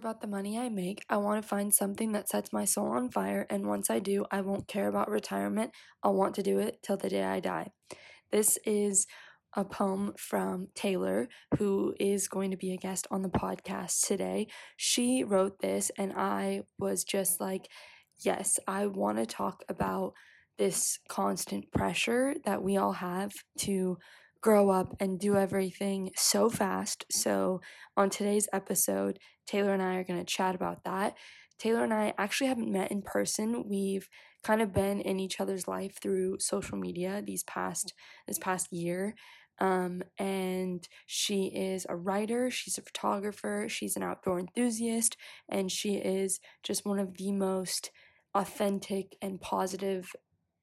about the money I make. I want to find something that sets my soul on fire, and once I do, I won't care about retirement. I'll want to do it till the day I die. This is a poem from Taylor, who is going to be a guest on the podcast today. She wrote this, and I was just like, yes, I want to talk about this constant pressure that we all have to grow up and do everything so fast. So, on today's episode, Taylor and I are going to chat about that. Taylor and I actually haven't met in person. We've kind of been in each other's life through social media these past this past year. Um, and she is a writer, she's a photographer, she's an outdoor enthusiast, and she is just one of the most authentic and positive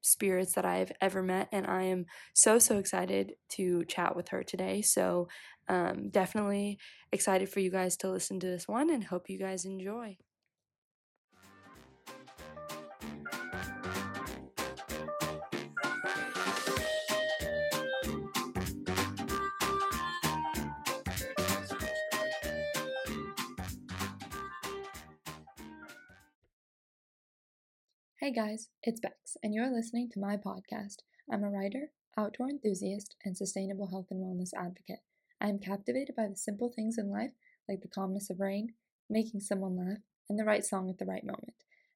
spirits that I've ever met, and I am so, so excited to chat with her today. So, um, definitely excited for you guys to listen to this one and hope you guys enjoy. Hey guys, it's Bex, and you're listening to my podcast. I'm a writer, outdoor enthusiast, and sustainable health and wellness advocate. I am captivated by the simple things in life, like the calmness of rain, making someone laugh, and the right song at the right moment.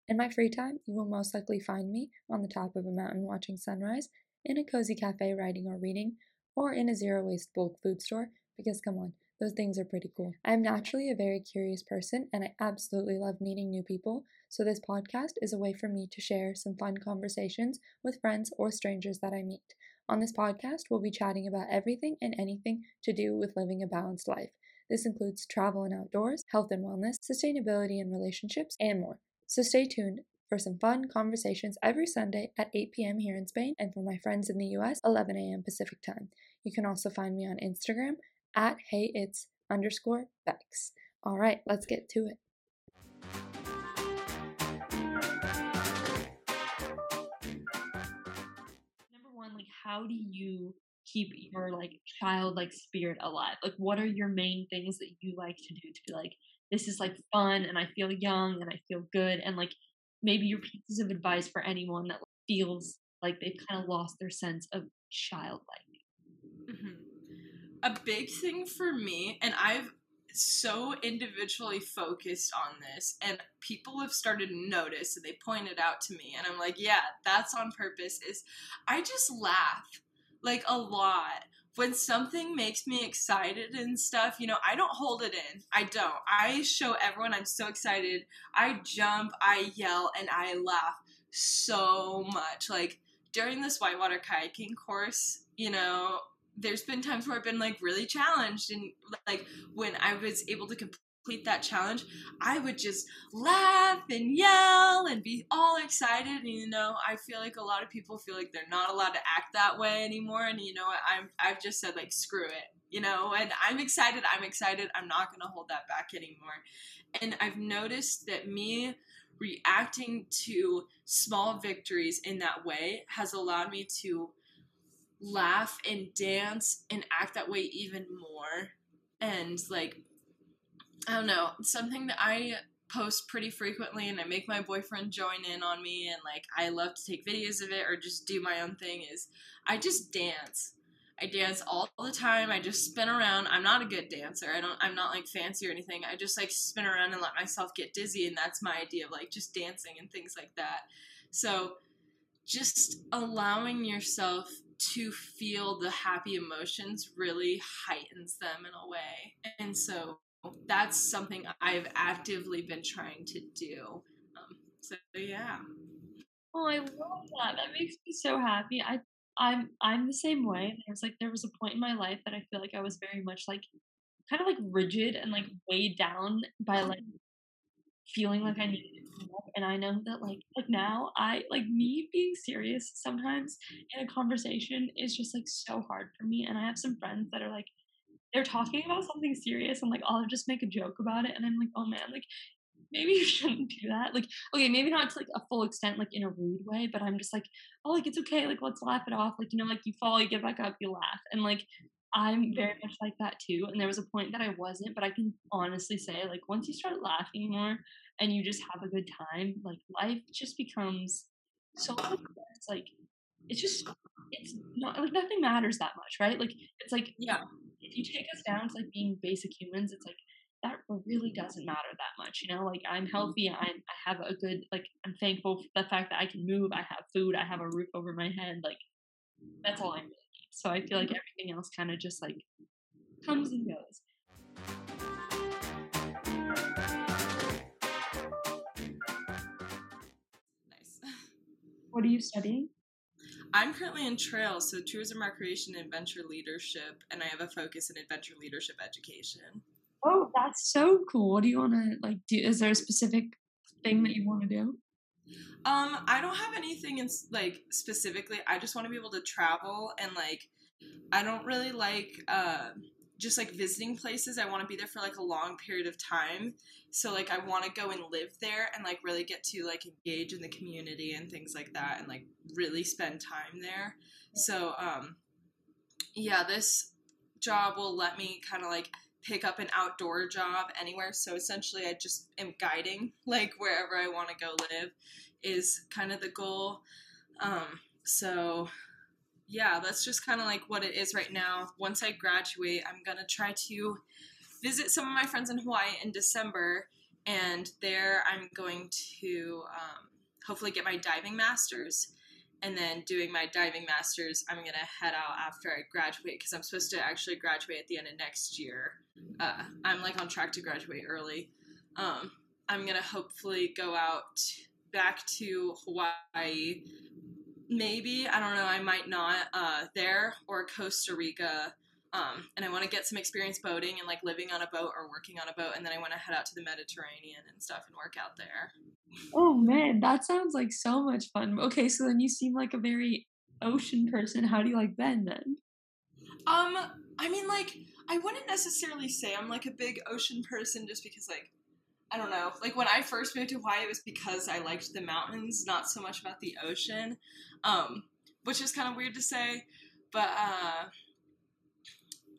In my free time, you will most likely find me on the top of a mountain watching sunrise, in a cozy cafe writing or reading, or in a zero waste bulk food store, because come on, those things are pretty cool. I am naturally a very curious person and I absolutely love meeting new people, so this podcast is a way for me to share some fun conversations with friends or strangers that I meet. On this podcast, we'll be chatting about everything and anything to do with living a balanced life. This includes travel and outdoors, health and wellness, sustainability and relationships, and more. So stay tuned for some fun conversations every Sunday at 8 p.m. here in Spain, and for my friends in the US, 11 a.m. Pacific time. You can also find me on Instagram at hey it's underscore Bex. All right, let's get to it. How do you keep your like childlike spirit alive? Like what are your main things that you like to do to be like, this is like fun and I feel young and I feel good and like maybe your pieces of advice for anyone that feels like they've kind of lost their sense of childlike. Mm-hmm a big thing for me, and I've so individually focused on this, and people have started to notice, and they pointed out to me, and I'm like, yeah, that's on purpose. Is I just laugh like a lot when something makes me excited and stuff, you know, I don't hold it in. I don't. I show everyone I'm so excited. I jump, I yell, and I laugh so much. Like during this whitewater kayaking course, you know, there's been times where I've been like really challenged and like when I was able to complete that challenge, I would just laugh and yell and be all excited. And you know, I feel like a lot of people feel like they're not allowed to act that way anymore. And you know, I'm I've just said like screw it, you know. And I'm excited. I'm excited. I'm not gonna hold that back anymore. And I've noticed that me reacting to small victories in that way has allowed me to laugh and dance and act that way even more. And like, I don't know, something that I post pretty frequently and I make my boyfriend join in on me and like I love to take videos of it or just do my own thing is I just dance. I dance all the time. I just spin around. I'm not a good dancer. I don't I'm not like fancy or anything. I just like spin around and let myself get dizzy and that's my idea of like just dancing and things like that. So just allowing yourself to feel the happy emotions really heightens them in a way. And so that's something I've actively been trying to do. Um, so yeah. Oh, I love that. That makes me so happy. I I'm I'm the same way. There's like there was a point in my life that I feel like I was very much like kind of like rigid and like weighed down by like feeling like I mm-hmm. needed to. And I know that like like now I like me being serious sometimes mm-hmm. in a conversation is just like so hard for me. And I have some friends that are like they're talking about something serious and like I'll just make a joke about it and I'm like, oh man, like maybe you shouldn't do that. Like, okay, maybe not to like a full extent, like in a rude way, but I'm just like, oh, like it's okay, like let's laugh it off. Like, you know, like you fall, you get back up, you laugh. And like I'm very mm-hmm. much like that too. And there was a point that I wasn't, but I can honestly say, like, once you start laughing more and you just have a good time, like, life just becomes so less. Like, it's just, it's not, like, nothing matters that much, right? Like, it's like, Yeah. if you take us down to like being basic humans, it's like, that really doesn't matter that much, you know. Like I'm mm-hmm. healthy, I'm I have a good like I'm thankful for the fact that I can move, I have food, I have a roof over my head. Like that's all I need. So I feel like mm-hmm. everything else kind of just like comes and goes. Nice. What are you studying? I'm currently in Trails, so Tourism, Recreation, and Adventure Leadership, and I have a focus in Adventure Leadership Education. Oh, that's so cool. What do you want to like do? Is there a specific thing that you want to do? Um, I don't have anything in like specifically. I just want to be able to travel and like I don't really like uh just like visiting places. I want to be there for like a long period of time. So like I want to go and live there and like really get to like engage in the community and things like that and like really spend time there. So um yeah, this job will let me kind of like pick up an outdoor job anywhere. So essentially I just am guiding like wherever I want to go live is kind of the goal. Um, so yeah, that's just kind of like what it is right now. Once I graduate, I'm gonna try to visit some of my friends in Hawaii in December, and there I'm going to um, hopefully get my diving masters. And then doing my diving masters, I'm gonna head out after I graduate because I'm supposed to actually graduate at the end of next year. Uh, I'm like on track to graduate early. Um, I'm gonna hopefully go out back to Hawaii. Maybe I don't know. I might not uh, there or Costa Rica. Um, and I want to get some experience boating and like living on a boat or working on a boat, and then I want to head out to the Mediterranean and stuff and work out there. Oh man, that sounds like so much fun. Okay, so then you seem like a very ocean person. How do you like Bend then? Um, I mean, like, I wouldn't necessarily say I'm like a big ocean person just because, like, I don't know. Like, when I first moved to Hawaii, it was because I liked the mountains, not so much about the ocean, um, which is kind of weird to say. But, uh,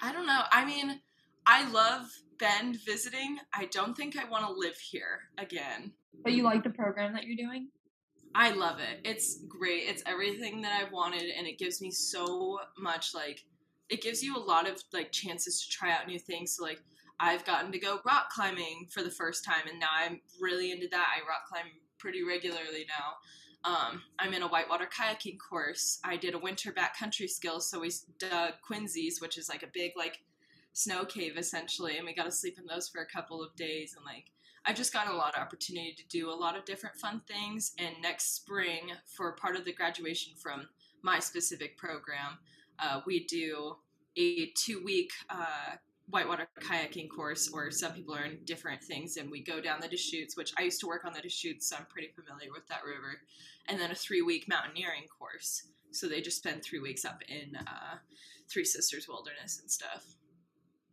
I don't know. I mean, I love Bend visiting. I don't think I want to live here again. But you like the program that you're doing? I love it. It's great. It's everything that I've wanted, and it gives me so much like it gives you a lot of like chances to try out new things. So like I've gotten to go rock climbing for the first time, and now I'm really into that. I rock climb pretty regularly now. Um, I'm in a whitewater kayaking course. I did a winter backcountry skills, so we dug quinzhees, which is like a big like snow cave essentially, and we got to sleep in those for a couple of days, and like I've just gotten a lot of opportunity to do a lot of different fun things. And next spring, for part of the graduation from my specific program, uh, we do a two week uh, whitewater kayaking course, or some people are in different things, and we go down the Deschutes, which I used to work on the Deschutes, so I'm pretty familiar with that river, and then a three week mountaineering course. So they just spend three weeks up in uh, Three Sisters Wilderness and stuff.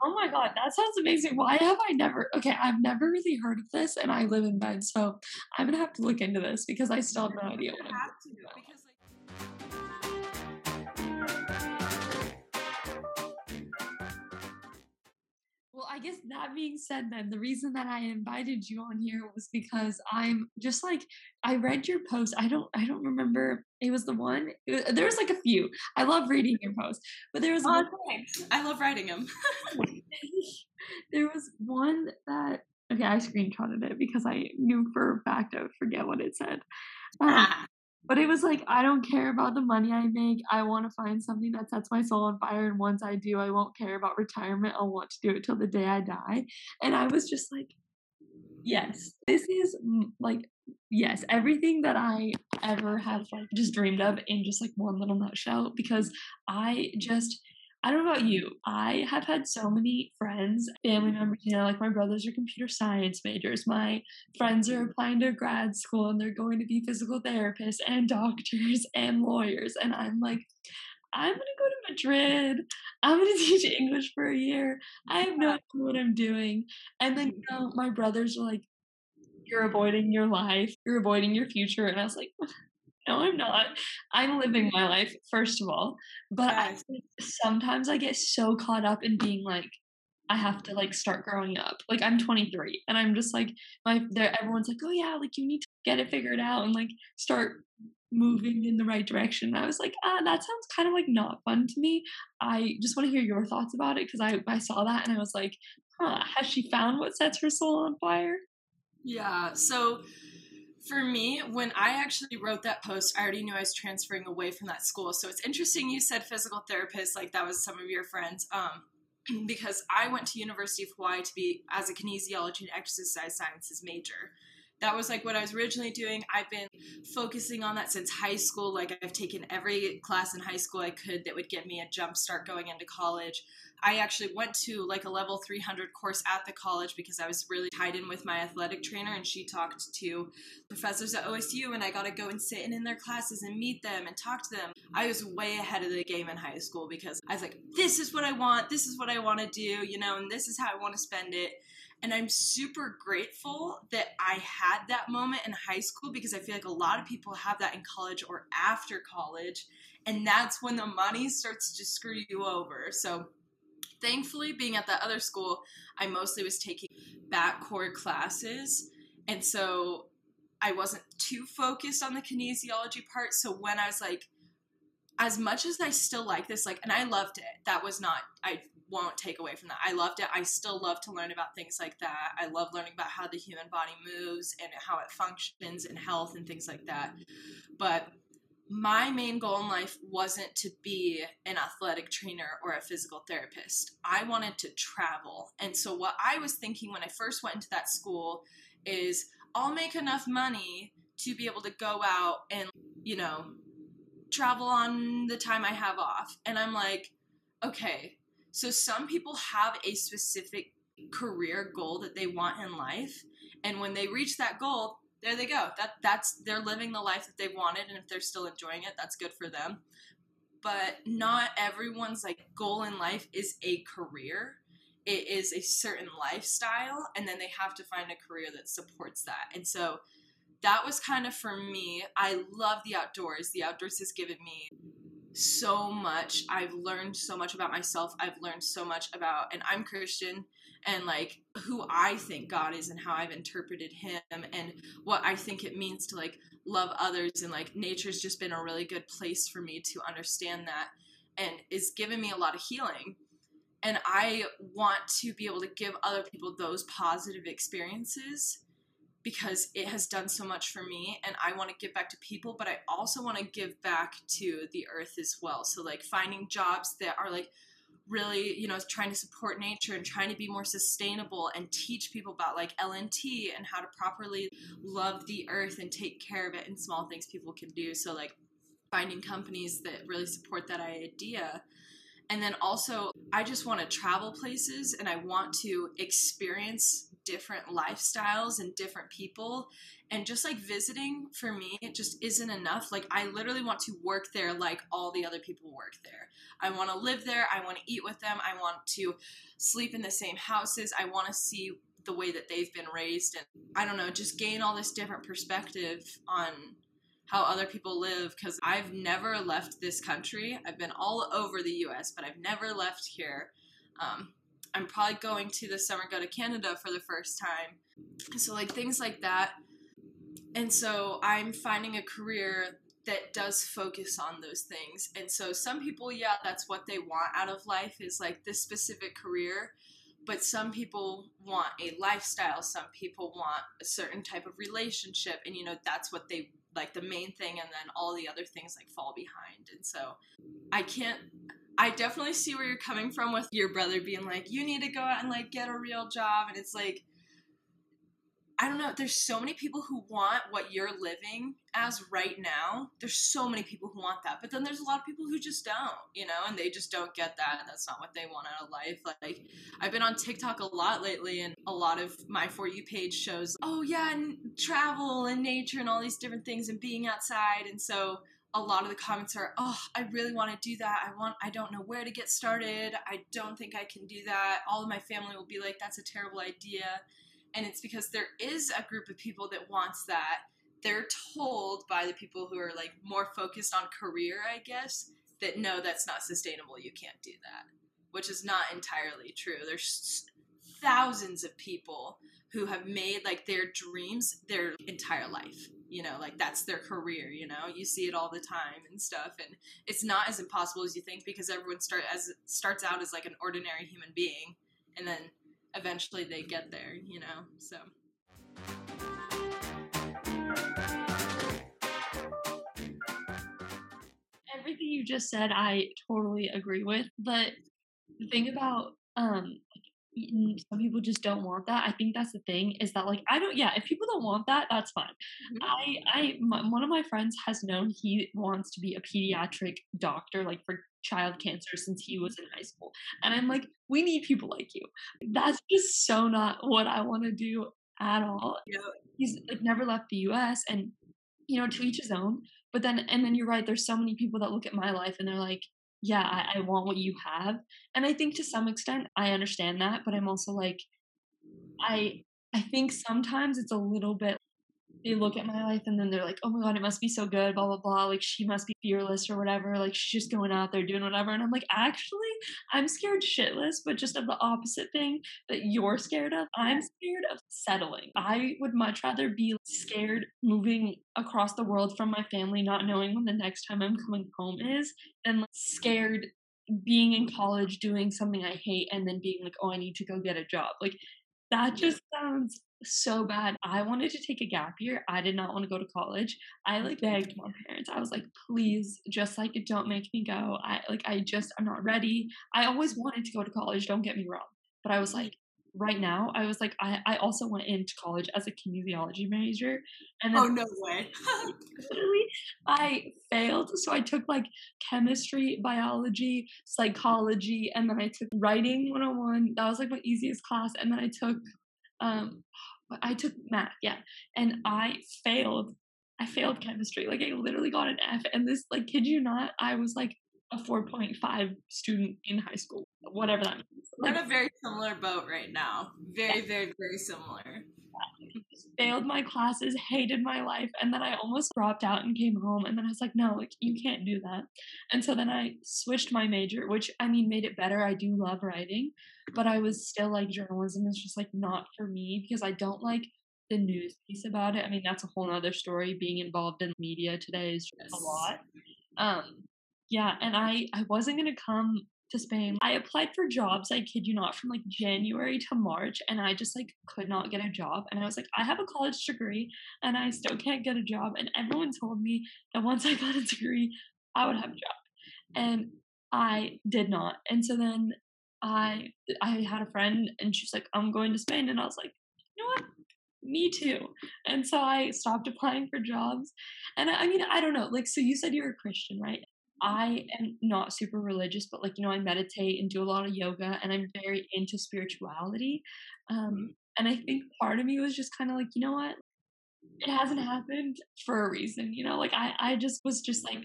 Oh my god, that sounds amazing. Why have I never? Okay, I've never really heard of this, and I live in Bend, so I'm gonna have to look into this because I still have no idea what I'm. have to because I guess that being said, then the reason that I invited you on here was because I'm just like I read your post. I don't, I don't remember. It was the one. Was, there was like a few. I love reading your post, but there was Oh, one. thanks. I love writing them. there was one that okay, I screenshotted it because I knew for a fact I would forget what it said. Um, but it was like I don't care about the money I make. I want to find something that sets my soul on fire, and once I do, I won't care about retirement. I'll want to do it till the day I die. And I was just like, yes, this is like yes, everything that I ever have like just dreamed of in just like one little nutshell. Because I just I don't know about you. I have had so many friends, family members, you know, like my brothers are computer science majors. My friends are applying to grad school and they're going to be physical therapists and doctors and lawyers. And I'm like, I'm going to go to Madrid. I'm going to teach English for a year. I have no idea what I'm doing. And then, you know, mm-hmm. my brothers are like, you're avoiding your life, you're avoiding your future. And I was like, No, I'm not. I'm living my life, first of all. But I think sometimes I get so caught up in being like, I have to like start growing up. Like I'm 23 and I'm just like my there everyone's like, "Oh yeah, like you need to get it figured out and like start moving in the right direction." And I was like, "Ah, that sounds kind of like not fun to me." I just want to hear your thoughts about it because I I saw that and I was like, "Huh, has she found what sets her soul on fire?" Yeah. So for me, when I actually wrote that post, I already knew I was transferring away from that school. So it's interesting you said physical therapist, like that was some of your friends. Um, because I went to University of Hawaii to be as a kinesiology and exercise sciences major. That was like what I was originally doing. I've been focusing on that since high school. Like I've taken every class in high school I could that would get me a jump start going into college. I actually went to like a level 300 course at the college because I was really tied in with my athletic trainer and she talked to professors at OSU and I got to go and sit in, in their classes and meet them and talk to them. I was way ahead of the game in high school because I was like, this is what I want, this is what I want to do, you know, and this is how I want to spend it. And I'm super grateful that I had that moment in high school because I feel like a lot of people have that in college or after college. And that's when the money starts to screw you over. So thankfully, being at that other school, I mostly was taking back core classes. And so I wasn't too focused on the kinesiology part. So when I was like, as much as I still like this, like, and I loved it, that was not, I won't take away from that. I loved it. I still love to learn about things like that. I love learning about how the human body moves and how it functions in health and things like that. But my main goal in life wasn't to be an athletic trainer or a physical therapist. I wanted to travel. And so, what I was thinking when I first went into that school is I'll make enough money to be able to go out and, you know, travel on the time I have off. And I'm like, okay, so some people have a specific career goal that they want in life. And when they reach that goal, there they go. That that's they're living the life that they wanted, and if they're still enjoying it, that's good for them. But not everyone's like goal in life is a career. It is a certain lifestyle, and then they have to find a career that supports that. And so that was kind of for me. I love the outdoors. The outdoors has given me so much. I've learned so much about myself. I've learned so much about, and I'm Christian, and like who I think God is and how I've interpreted Him and what I think it means to like love others. And like nature's just been a really good place for me to understand that and is giving me a lot of healing. And I want to be able to give other people those positive experiences because it has done so much for me and I want to give back to people, but I also want to give back to the earth as well. So like finding jobs that are like really, you know, trying to support nature and trying to be more sustainable and teach people about like LNT and how to properly love the earth and take care of it and small things people can do. So like finding companies that really support that idea. And then also, I just want to travel places and I want to experience different lifestyles and different people. And just like visiting for me, it just isn't enough. Like, I literally want to work there like all the other people work there. I want to live there. I want to eat with them. I want to sleep in the same houses. I want to see the way that they've been raised. And I don't know, just gain all this different perspective on how other people live because I've never left this country. I've been all over the US, but I've never left here. Um, I'm probably going to this summer go to Canada for the first time. So, like things like that. And so, I'm finding a career that does focus on those things. And so, some people, yeah, that's what they want out of life is like this specific career. But some people want a lifestyle, some people want a certain type of relationship, and you know, that's what they like the main thing and then all the other things like fall behind and so i can't i definitely see where you're coming from with your brother being like you need to go out and like get a real job and it's like i don't know there's so many people who want what you're living as right now. There's so many people who want that but then there's a lot of people who just don't you know and they just don't get that And that's not what they want out of life. Like i've been on tiktok a lot lately and a lot of my for you page shows oh yeah and travel and nature and all these different things and being outside and so a lot of the comments are oh i really want to do that i want i don't know where to get started i don't think i can do that all of my family will be like that's a terrible idea and it's because there is a group of people that wants that they're told by the people who are like more focused on career, I guess, that no, that's not sustainable. You can't do that, which is not entirely true. There's thousands of people who have made like their dreams their entire life. You know, like that's their career. You know, you see it all the time and stuff, and it's not as impossible as you think because everyone start as starts out as like an ordinary human being, and then eventually they get there. You know, so. Everything you just said, I totally agree with. But the thing about um, some people just don't want that. I think that's the thing is that like I don't. Yeah, if people don't want that, that's fine. Mm-hmm. I I my, one of my friends has known he wants to be a pediatric doctor, like for child cancer since he was in high school. And I'm like, we need people like you. That's just so not what I want to do at all. Yeah. He's like never left the US and you know, to each his own. But then and then you're right, there's so many people that look at my life and they're like, Yeah, I, I want what you have. And I think to some extent I understand that, but I'm also like I I think sometimes it's a little bit they look at my life and then they're like, oh my god, it must be so good, blah blah blah. Like she must be fearless or whatever. Like she's just going out there doing whatever. And I'm like, actually, I'm scared shitless, but just of the opposite thing that you're scared of. I'm scared of settling. I would much rather be scared moving across the world from my family, not knowing when the next time I'm coming home is, than scared being in college doing something I hate and then being like, oh, I need to go get a job. Like that just sounds so bad. I wanted to take a gap year. I did not want to go to college. I like begged my parents. I was like, please, just like don't make me go. I like I just I'm not ready. I always wanted to go to college, don't get me wrong. But I was mm. like, right now, I was like, I, I also went into college as a kinesiology major. And then, Oh no way. literally I failed. So I took like chemistry, biology, psychology, and then I took writing 101. That was like my easiest class. And then I took um I took math, yeah, and I failed. I failed chemistry. Like I literally got an F, and this, like, kid you not, I was like a 4.5 student in high school, whatever that means. We're in a very similar boat right now. Very, very, very similar. Failed my classes, hated my life, and then I almost dropped out and came home. And then I was like, no, like you can't do that. And so then I switched my major, which I mean made it better. I do love writing, but I was still like journalism is just like not for me because I don't like the news piece about it. I mean, that's a whole other story. Being involved in media today is yes. a lot. Um, yeah, and I I wasn't gonna come to Spain. I applied for jobs, I kid you not, from like January to March, and I just like could not get a job. And I was like, I have a college degree, and I still can't get a job. And everyone told me that once I got a degree, I would have a job, and I did not. And so then I I had a friend, and she's like, I'm going to Spain, and I was like, you know what? Me too. And so I stopped applying for jobs. And I, I mean, I don't know. Like, so you said you're a Christian, right? I am not super religious, but like, you know, I meditate and do a lot of yoga and I'm very into spirituality. Um, mm-hmm. and I think part of me was just kind of like, you know what? It hasn't happened for a reason, you know, like I, I just was just like,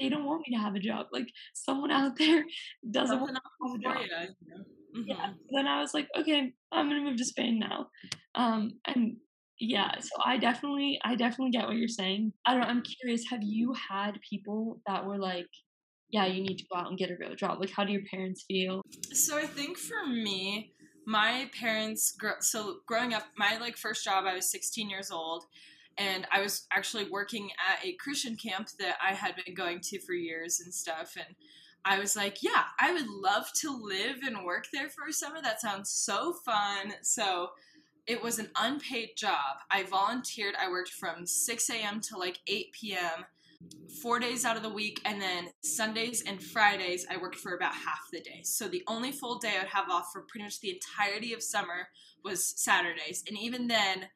they don't want me to have a job. Like someone out there doesn't want to have a job. You know? mm-hmm. Yeah. Then I was like, okay, I'm gonna move to Spain now. Um, and yeah so i definitely i definitely get what you're saying i don't know i'm curious have you had people that were like yeah you need to go out and get a real job like how do your parents feel so i think for me my parents so growing up my like first job i was 16 years old and i was actually working at a christian camp that i had been going to for years and stuff and I was like, yeah, I would love to live and work there for a summer. That sounds so fun. So it was an unpaid job. I volunteered. I worked from 6 a.m. to like 8 p.m. four days out of the week, and then Sundays and Fridays I worked for about half the day. So the only full day I would have off for pretty much the entirety of summer was Saturdays, and even then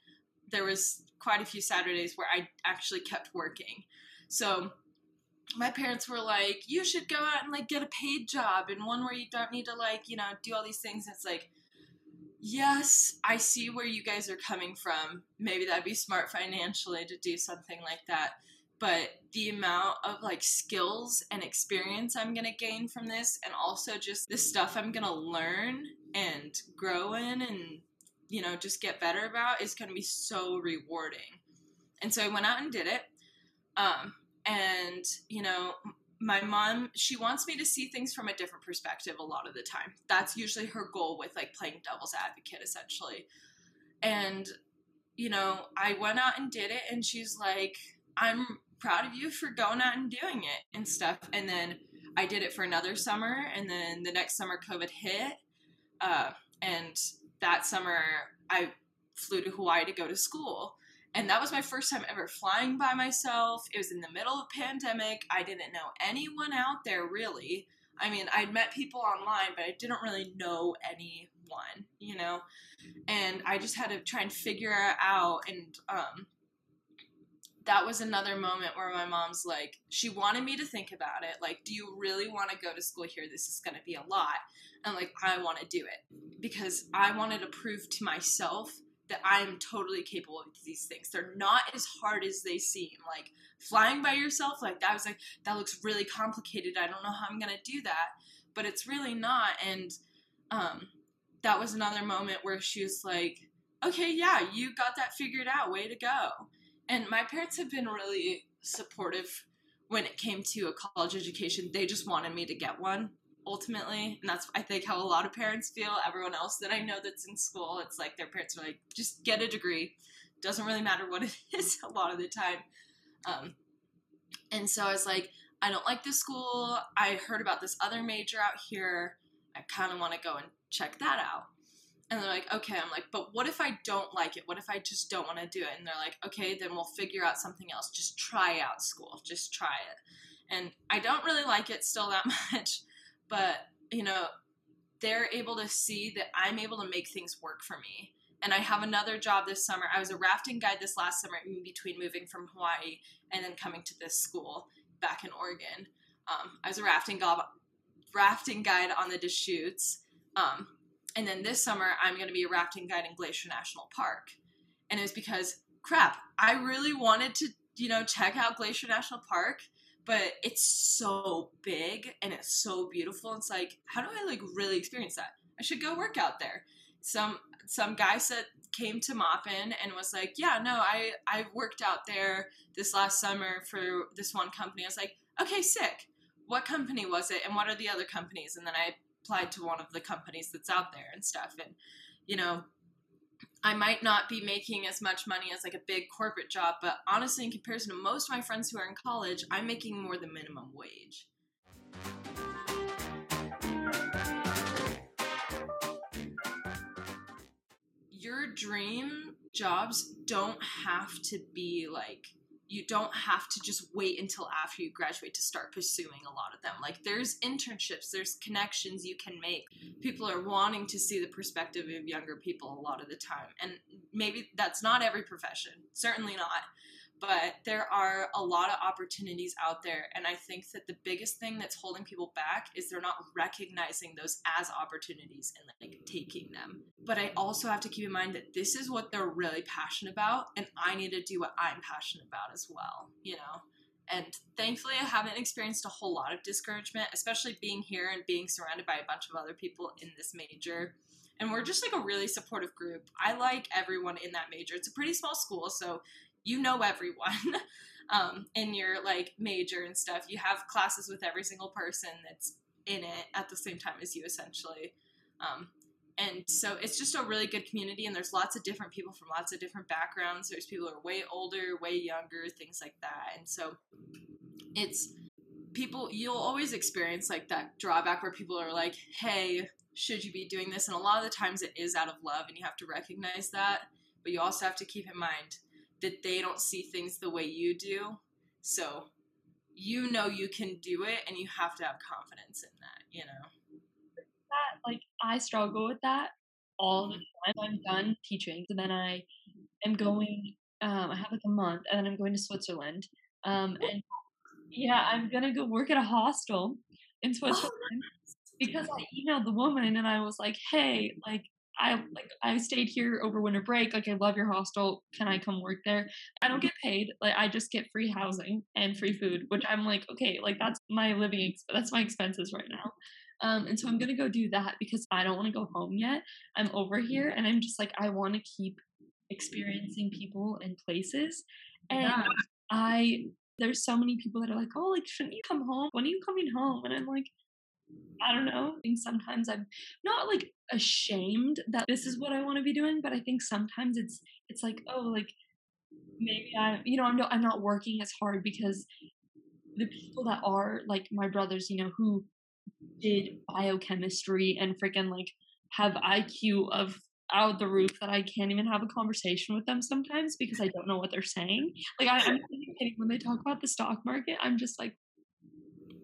there was quite a few Saturdays where I actually kept working. So my parents were like, "You should go out and like get a paid job, and one where you don't need to like you know do all these things." it's like yes, I see where you guys are coming from. Maybe that'd be smart financially to do something like that. But the amount of like skills and experience I'm gonna gain from this, and also just the stuff I'm gonna learn and grow in and, you know, just get better about is gonna be so rewarding. and so I went out and did it. Um, and you know, my mom she wants me to see things from a different perspective a lot of the time. That's usually her goal with like playing devil's advocate, essentially. And you know, I went out and did it, and she's like, "I'm proud of you for going out and doing it and stuff." And then I did it for another summer, and then the next summer COVID hit, uh, and that summer I flew to Hawaii to go to school. And that was my first time ever flying by myself. It was in the middle of pandemic. I didn't know anyone out there really. I mean, I'd met people online, but I didn't really know anyone, you know. And I just had to try and figure it out. And um, that was another moment where my mom's like, she wanted me to think about it. Like, do you really want to go to school here? This is going to be a lot. And like, I want to do it because I wanted to prove to myself that I am totally capable of these things. They're not as hard as they seem. Like flying by yourself, like that was like that looks really complicated. I don't know how I'm gonna do that, but it's really not. And um, that was another moment where she was like, "Okay, yeah, you got that figured out. Way to go." And my parents have been really supportive when it came to a college education. They just wanted me to get one ultimately and that's i think how a lot of parents feel. Everyone else that i know that's in school it's like their parents are like just get a degree. Doesn't really matter what it is a lot of the time. Um, and so i was like i don't like this school. I heard about this other major out here. I kind of want to go and check that out. And they're like okay. I'm like but what if i don't like it? What if i just don't want to do it? And they're like okay then we'll figure out something else. Just try out school. Just try it. And i don't really like it still that much but you know they're able to see that i'm able to make things work for me. And i have another job this summer. I was a rafting guide this last summer in between moving from hawaii and then coming to this school back in oregon. Um, i was a rafting, go- rafting guide on the deschutes. Um, and then this summer i'm going to be a rafting guide in glacier national park. And it was because crap i really wanted to you know check out glacier national park but it's so big and it's so beautiful. It's like, how do I like really experience that? I should go work out there. Some some guy said came to Maupin and was like, yeah, no, I I worked out there this last summer for this one company. I was like, okay, sick. What company was it, and what are the other companies? And then I applied to one of the companies that's out there and stuff. And you know, I might not be making as much money as like a big corporate job, but honestly, in comparison to most of my friends who are in college, I'm making more than minimum wage. Your dream jobs don't have to be like you don't have to just wait until after you graduate to start pursuing a lot of them. Like there's internships, there's connections you can make. People are wanting to see the perspective of younger people a lot of the time. And maybe that's not every profession, certainly not but there are a lot of opportunities out there and i think that the biggest thing that's holding people back is they're not recognizing those as opportunities and like taking them but i also have to keep in mind that this is what they're really passionate about and i need to do what i'm passionate about as well you know and thankfully i haven't experienced a whole lot of discouragement especially being here and being surrounded by a bunch of other people in this major and we're just like a really supportive group. I like everyone in that major. It's a pretty small school, so you know everyone um, in your like major and stuff. You have classes with every single person that's in it at the same time as you, essentially. Um, and so it's just a really good community, and there's lots of different people from lots of different backgrounds. There's people who are way older, way younger, things like that. And so it's people, you'll always experience like that drawback where people are like, hey, should you be doing this? And a lot of the times it is out of love, and you have to recognize that. But you also have to keep in mind that they don't see things the way you do. So you know you can do it and you have to have confidence in that, you know. That like I struggle with that all the time. I'm done teaching and then I am going um I have like a month and then I'm going to Switzerland. Um and yeah, I'm gonna go work at a hostel in Switzerland because I emailed the woman and I was like, hey, like I like I stayed here over winter break. Like I love your hostel. Can I come work there? I don't get paid. Like I just get free housing and free food, which I'm like, okay, like that's my living. That's my expenses right now. Um, and so I'm gonna go do that because I don't want to go home yet. I'm over here, and I'm just like I want to keep experiencing people and places. And Yeah. I there's so many people that are like, oh, like shouldn't you come home? When are you coming home? And I'm like, I don't know. I think sometimes I'm not like ashamed that this is what I want to be doing, but I think sometimes it's it's like, oh, like maybe I, you know, I'm not I'm not working as hard because the people that are like my brothers, you know, who did biochemistry and freaking like have IQ of out the roof that I can't even have a conversation with them sometimes because I don't know what they're saying. Like I, I'm not kidding when they talk about the stock market, I'm just like,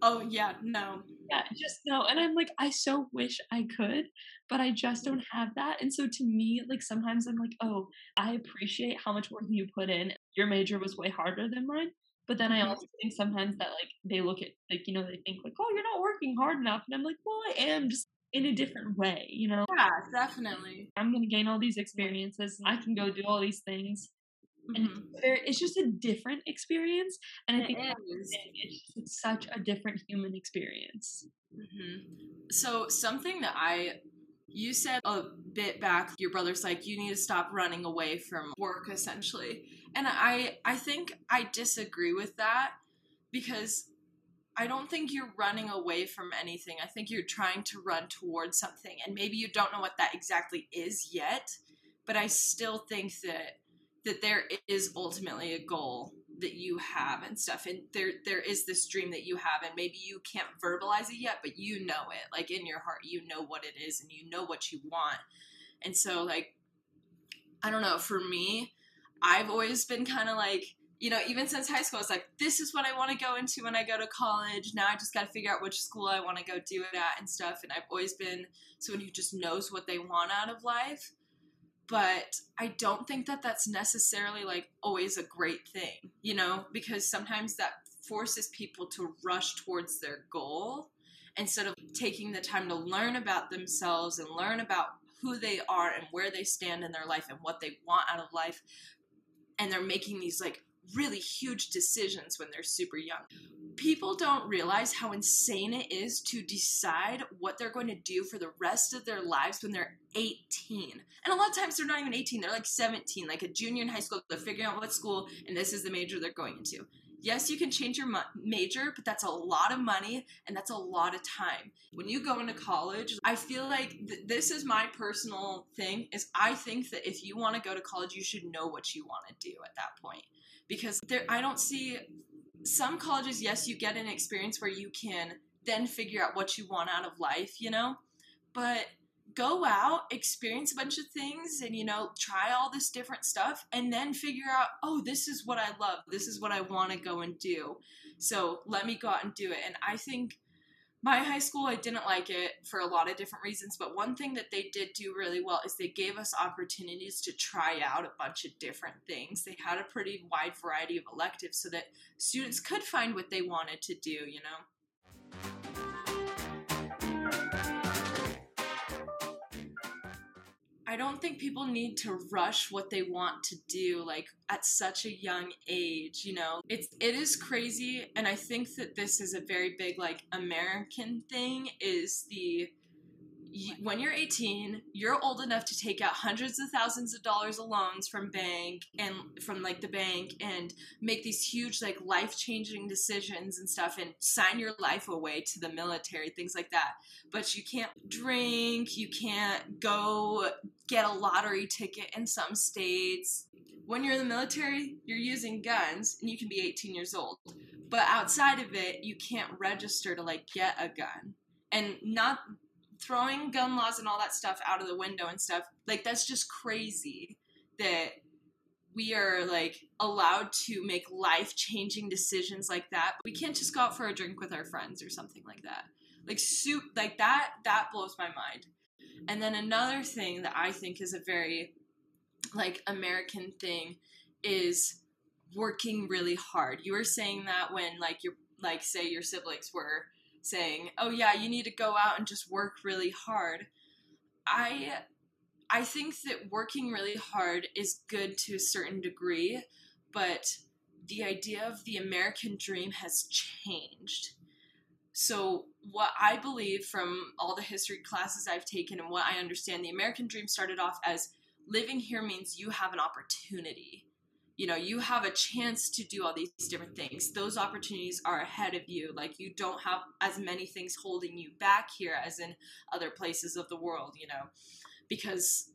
Oh yeah, no. Yeah, just no. And I'm like, I so wish I could, but I just don't have that. And so to me, like sometimes I'm like, oh, I appreciate how much work you put in. Your major was way harder than mine. But then I Mhm. also think sometimes that like they look at like, you know, they think like, oh, you're not working hard enough. And I'm like, well, I am just in a different way, you know? Yeah, definitely. I'm gonna gain all these experiences. I can go do all these things. And Mhm. it's, it's just a different experience. And I think that's the thing, it's, such a different human experience. hmm So something that I you said a bit back, your brother's like you need to stop running away from work essentially. And I I think I disagree with that because I don't think you're running away from anything. I think you're trying to run towards something and maybe you don't know what that exactly is yet, but I still think that that there is ultimately a goal that you have and stuff and there there is this dream that you have and maybe you can't verbalize it yet but you know it like in your heart you know what it is and you know what you want. And so like i don't know for me i've always been kind of like you know even since high school it's like this is what i want to go into when i go to college. Now i just got to figure out which school i want to go do it at and stuff. And i've always been someone who just knows what they want out of life but I don't think that that's necessarily like always a great thing, you know, because sometimes that forces people to rush towards their goal instead of taking the time to learn about themselves and learn about who they are and where they stand in their life and what they want out of life. And they're making these like really huge decisions when they're super young. People don't realize how insane it is to decide what they're going to do for the rest of their lives when they're 18. And a lot of times they're not even 18, they're like 17, like a junior in high school. They're figuring out what school and this is the major they're going into. Yes, you can change your major, but that's a lot of money and that's a lot of time. When you go into college, I feel like th- this is my personal thing is I think that if you want to go to college, you should know what you want to do at that point. Because there I don't see some colleges, yes, you get an experience where you can then figure out what you want out of life, you know? But go out, experience a bunch of things, and, you know, try all this different stuff, and then figure out, oh, this is what I love. This is what I want to go and do. So let me go out and do it. And I think my high school, I didn't like it for a lot of different reasons, but one thing that they did do really well is they gave us opportunities to try out a bunch of different things. They had a pretty wide variety of electives so that students could find what they wanted to do, you know? I don't think people need to rush what they want to do like at such a young age, you know. It's it is crazy and I think that this is a very big like American thing is the y- when you're 18, you're old enough to take out hundreds of thousands of dollars of loans from bank and from like the bank and make these huge like life-changing decisions and stuff and sign your life away to the military, things like that. But you can't drink, you can't go get a lottery ticket in some states. When you're in the military, you're using guns and you can be 18 years old. But outside of it, you can't register to like get a gun. And not throwing gun laws and all that stuff out of the window and stuff like that's just crazy that we are like allowed to make life changing decisions like that. But we can't just go out for a drink with our friends or something like that. Like soup like that that blows my mind. And then another thing that i think is a very like american thing is working really hard. You were saying that when like your like say your siblings were saying, "Oh yeah, you need to go out and just work really hard." I I think that working really hard is good to a certain degree, but the idea of the American dream has changed. So, what I believe from all the history classes I've taken and what I understand, the American dream started off as living here means you have an opportunity. You know you have a chance to do all these different things. Those opportunities are ahead of you. Like you don't have as many things holding you back here as in other places of the world you know because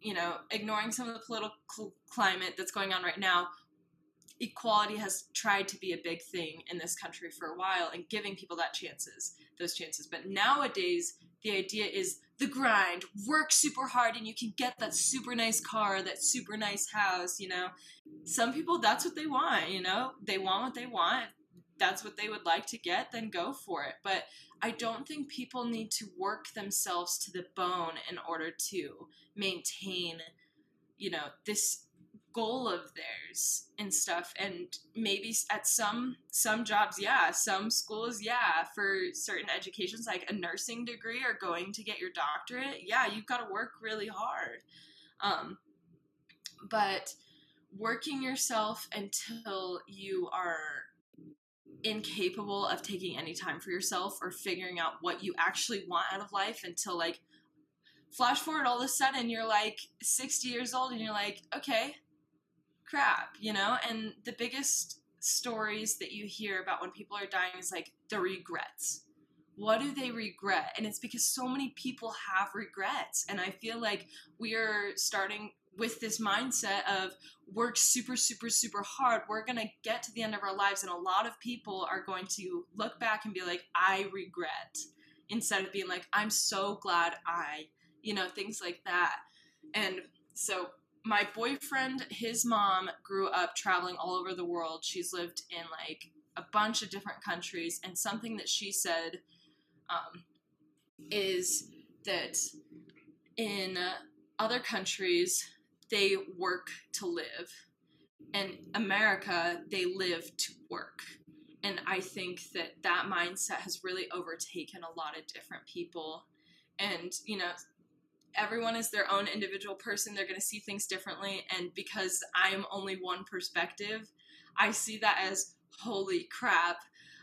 you know ignoring some of the political climate that's going on right now equality has tried to be a big thing in this country for a while and giving people that chances those chances. But nowadays the idea is the grind work super hard and you can get that super nice car that super nice house you know? Some people that's what they want you know? They want what they want. That's what they would like to get then go for it. But i don't think people need to work themselves to the bone in order to maintain you know this goal of theirs and stuff. And maybe at some some jobs yeah some schools yeah for certain educations like a nursing degree or going to get your doctorate yeah you've got to work really hard. Um, but working yourself until you are incapable of taking any time for yourself or figuring out what you actually want out of life until like flash forward all of a sudden you're like 60 years old and you're like okay crap, you know? And the biggest stories that you hear about when people are dying is like the regrets. What do they regret? And it's because so many people have regrets. And I feel like we are starting with this mindset of work super, super, super hard. We're going to get to the end of our lives, and a lot of people are going to look back and be like, I regret, instead of being like, I'm so glad I, you know, things like that. And so my boyfriend, his mom grew up traveling all over the world. She's lived in like a bunch of different countries, and something that she said um, is that in other countries they work to live, in America they live to work. And I think that that mindset has really overtaken a lot of different people. And, you know, everyone is their own individual person. They're going to see things differently. And because I am only one perspective, I see that as holy crap.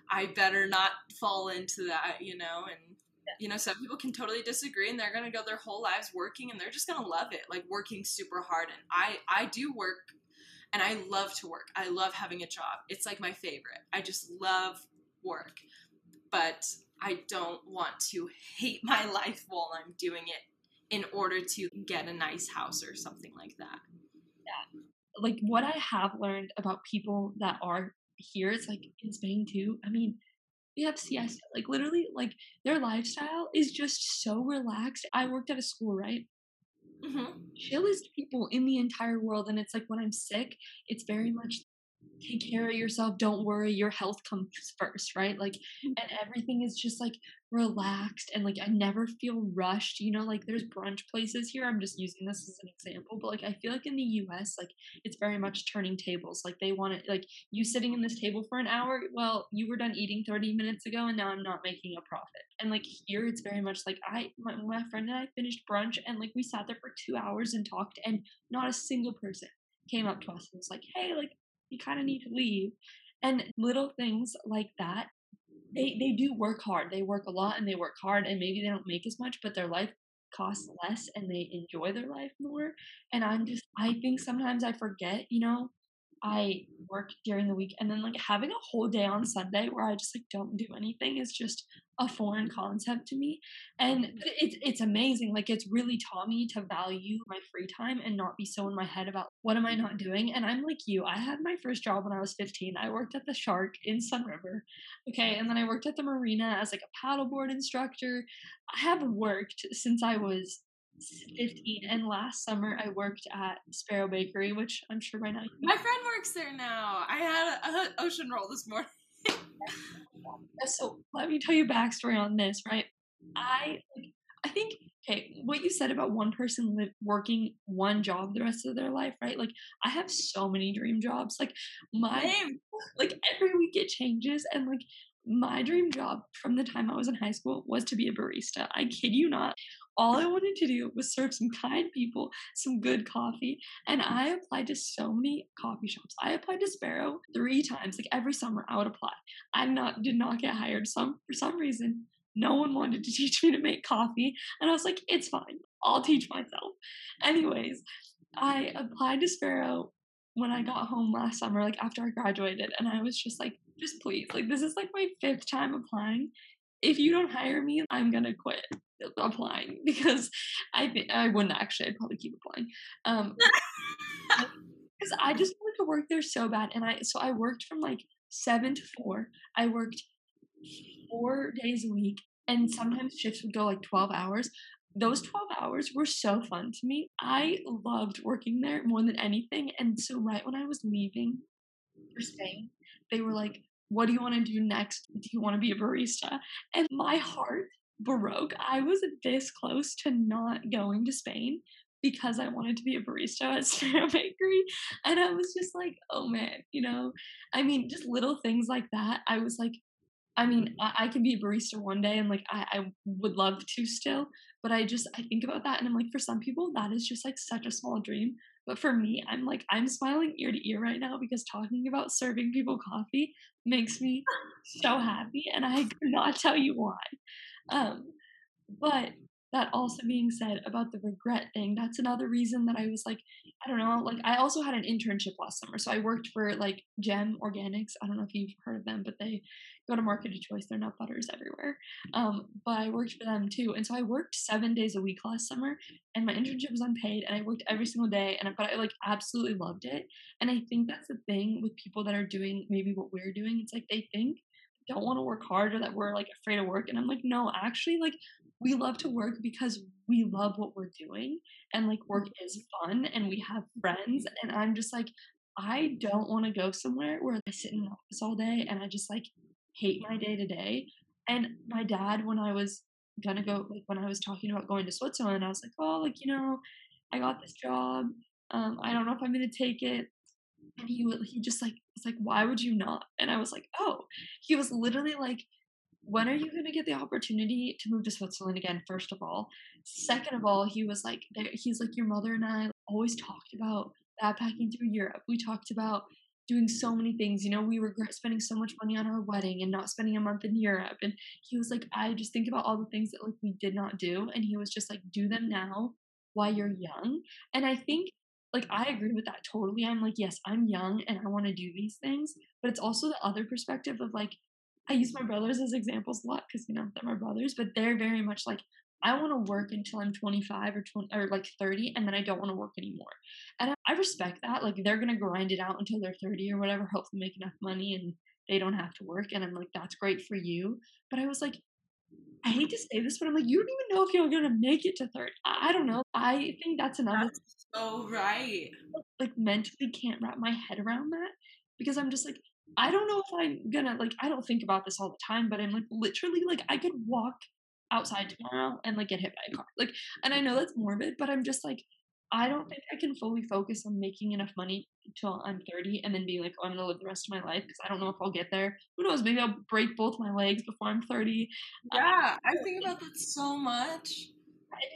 I better not fall into that, you know, and you know, some people can totally disagree and they're going to go their whole lives working and they're just going to love it, like working super hard. And I I do work and I love to work. I love having a job. It's like my favorite. I just love work. But I don't want to hate my life while I'm doing it in order to get a nice house or something like that. Yeah. Like what I have learned about people that are here, it's like in Spain too. I mean, we have siesta. Like literally, like their lifestyle is just so relaxed. I worked at a school, right? Mm-hmm. Chillest people in the entire world, and it's like when I'm sick, it's very much take care of yourself don't worry your health comes first right like mm. and everything is just like relaxed and like i never feel rushed you know like there's brunch places here i'm just using this as an example but like i feel like in the us like it's very much turning tables like they want it like you sitting in this table for an hour well you were done eating 30 minutes ago and now i'm not making a profit and like here it's very much like i my, my friend and i finished brunch and like we sat there for two hours and talked and not a single person came up to us and was like hey like you kind of need to leave. And little things like that, they, they do work hard. They work a lot and they work hard, and maybe they don't make as much, but their life costs less and they enjoy their life more. And I'm just, I think sometimes I forget, you know, I work during the week and then like having a whole day on Sunday where I just like don't do anything is just a foreign concept to me. And mm-hmm. it's it's amazing. Like it's really taught me to value my free time and not be so in my head about what am I not doing. And I'm like you. I had my first job when I was 15. I worked at the SHARC in Sunriver. Okay, and then I worked at the marina as like a paddleboard instructor. I have worked since I was 15 and last summer i worked at sparrow bakery which i'm sure by now my friend works there now. I had an ocean roll this morning. So let me tell you a backstory on this right? I i think okay what you said about one person working one job the rest of their life right? Like i have so many dream jobs. Like my like every week it changes and like my dream job from the time I was in high school was to be a barista. I kid you not all I wanted to do was serve some kind people some good coffee. And I applied to so many coffee shops. I applied to Sparrow three times. Like every summer I would apply. I not did not get hired. Some for some reason, no one wanted to teach me to make coffee. And I was like, it's fine. I'll teach myself. Anyways, I applied to Sparrow when I got home last summer, like after I graduated, and I was just like, just please, like this is like my fifth time applying. If you don't hire me, I'm gonna quit applying because I think I wouldn't actually. I'd probably keep applying. Um, because I just wanted to work there so bad, and I so I worked from like seven to four. I worked four days a week, and sometimes shifts would go like twelve hours. Those 12 hours were so fun to me. I loved working there more than anything. And so, right when I was leaving for Spain, they were like, What do you want to do next? Do you want to be a barista? And my heart broke. I was this close to not going to Spain because I wanted to be a barista at Sparrow Bakery. And I was just like, oh man, you know, I mean, just little things like that. I was like, I mean, I, I can be a barista one day and like I, I would love to still, but I just I think about that and I'm like, for some people, that is just like such a small dream. But for me, I'm like, I'm smiling ear to ear right now because talking about serving people coffee makes me so happy and I could not tell you why. Um, but that also being said about the regret thing, that's another reason that I was like, I don't know, like I also had an internship last summer. So I worked for like JEM Organics. I don't know if you've heard of them, but they go to market of choice. They're nut butters everywhere. Um, but I worked for them too. And so I worked seven days a week last summer and my internship was unpaid and I worked every single day and I, but I like absolutely loved it. And I think that's the thing with people that are doing maybe what we're doing. It's like they think don't want to work hard or that we're like afraid of work. And I'm like, no, actually, like we love to work because we love what we're doing and like work is fun and we have friends. And I'm just like, I don't want to go somewhere where I sit in an office all day and I just like hate my day to day. And my dad, when I was gonna go, like when I was talking about going to Switzerland, I was like, oh, like, you know, I got this job. Um, I don't know if I'm gonna take it and he he just like was like why would you not and i was like oh he was literally like when are you going to get the opportunity to move to switzerland again first of all second of all he was like he's like your mother and i always talked about backpacking through europe we talked about doing so many things you know we regret spending so much money on our wedding and not spending a month in europe and he was like i just think about all the things that like we did not do and he was just like do them now while you're young and i think like I agree with that totally. I'm like, yes, I'm young and I want to do these things, but it's also the other perspective of like I use my brothers as examples a lot because you know they're my brothers, but they're very much like I want to work until I'm 25 or 20 or like 30, and then I don't want to work anymore. And I respect that. Like they're gonna grind it out until they're 30 or whatever, hopefully make enough money and they don't have to work. And I'm like, that's great for you. But I was like, I hate to say this, but I'm like, you don't even know if you're gonna make it to 30. I, I don't know. I think that's another. That's so right. Like mentally can't wrap my head around that because I'm just like, I don't know if I'm gonna like. I don't think about this all the time, but I'm like literally like I could walk outside tomorrow and like get hit by a car. Like, and I know that's morbid, but I'm just like, I don't think I can fully focus on making enough money until I'm 30 and then be like, oh, I'm gonna live the rest of my life because I don't know if I'll get there. Who knows? Maybe I'll break both my legs before I'm 30. Yeah, um, I think about that so much.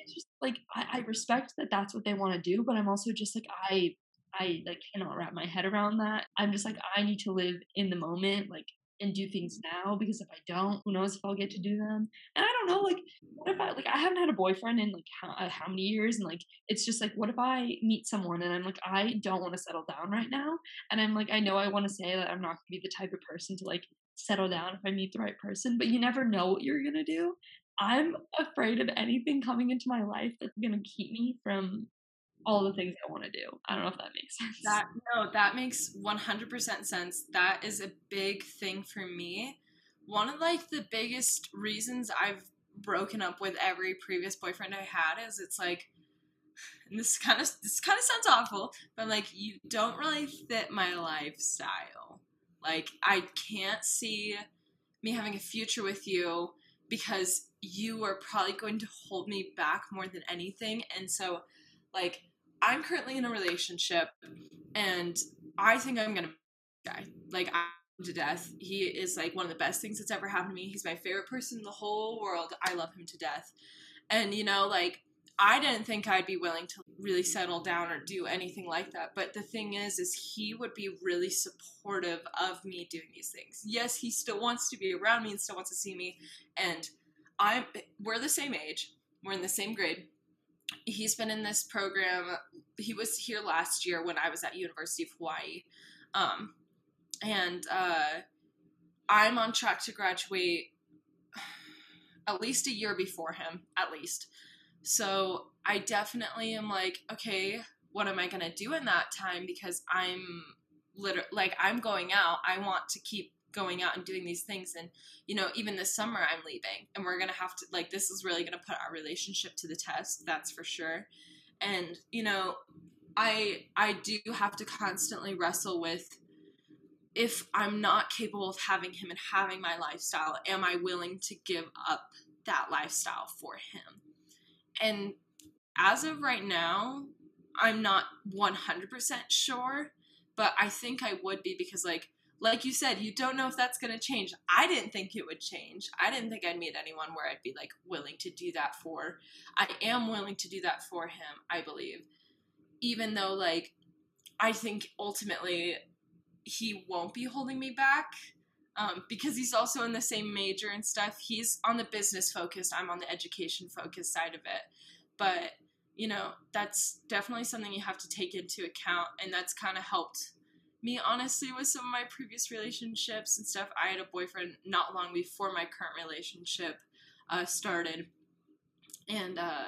it's just like I, I respect that that's what they want to do, but I'm also just like I I like cannot wrap my head around that. I'm just like I need to live in the moment. Like and do things now because if I don't, who knows if I'll get to do them. And I don't know, like, what if I, like, I haven't had a boyfriend in like how, uh, how many years? And like, it's just like, what if I meet someone and I'm like, I don't want to settle down right now? And I'm like, I know I want to say that I'm not going to be the type of person to like settle down if I meet the right person, but you never know what you're going to do. I'm afraid of anything coming into my life that's going to keep me from all the things I want to do. I don't know if that makes sense. That no, that makes 100% sense. That is a big thing for me. One of like the biggest reasons I've broken up with every previous boyfriend I had is it's like and this kind of this kind of sounds awful, but like you don't really fit my lifestyle. Like I can't see me having a future with you because you are probably going to hold me back more than anything. And so like I'm currently in a relationship and I think I'm gonna die. Like I to death. He is like one of the best things that's ever happened to me. He's my favorite person in the whole world. I love him to death. And you know, like I didn't think I'd be willing to really settle down or do anything like that. But the thing is, is he would be really supportive of me doing these things. Yes, he still wants to be around me and still wants to see me. And I'm we're the same age. We're in the same grade he's been in this program. He was here last year when I was at University of Hawaii, um, and uh, I'm on track to graduate at least a year before him, at least. So I definitely am like, okay, what am I gonna do in that time? Because I'm literally like I'm going out. I want to keep going out and doing these things. And you know even this summer i'm leaving and we're gonna have to like this is really gonna put our relationship to the test that's for sure. And you know i i do have to constantly wrestle with if i'm not capable of having him and having my lifestyle am i willing to give up that lifestyle for him? And as of right now i'm not 100% sure but i think i would be because like like you said, you don't know if that's going to change. I didn't think it would change. I didn't think I'd meet anyone where I'd be like willing to do that for. I am willing to do that for him, I believe. Even though, like, I think ultimately he won't be holding me back um, because he's also in the same major and stuff. He's on the business focused, I'm on the education focused side of it. But, you know, that's definitely something you have to take into account, and that's kind of helped me honestly with some of my previous relationships and stuff. I had a boyfriend not long before my current relationship uh, started. And uh,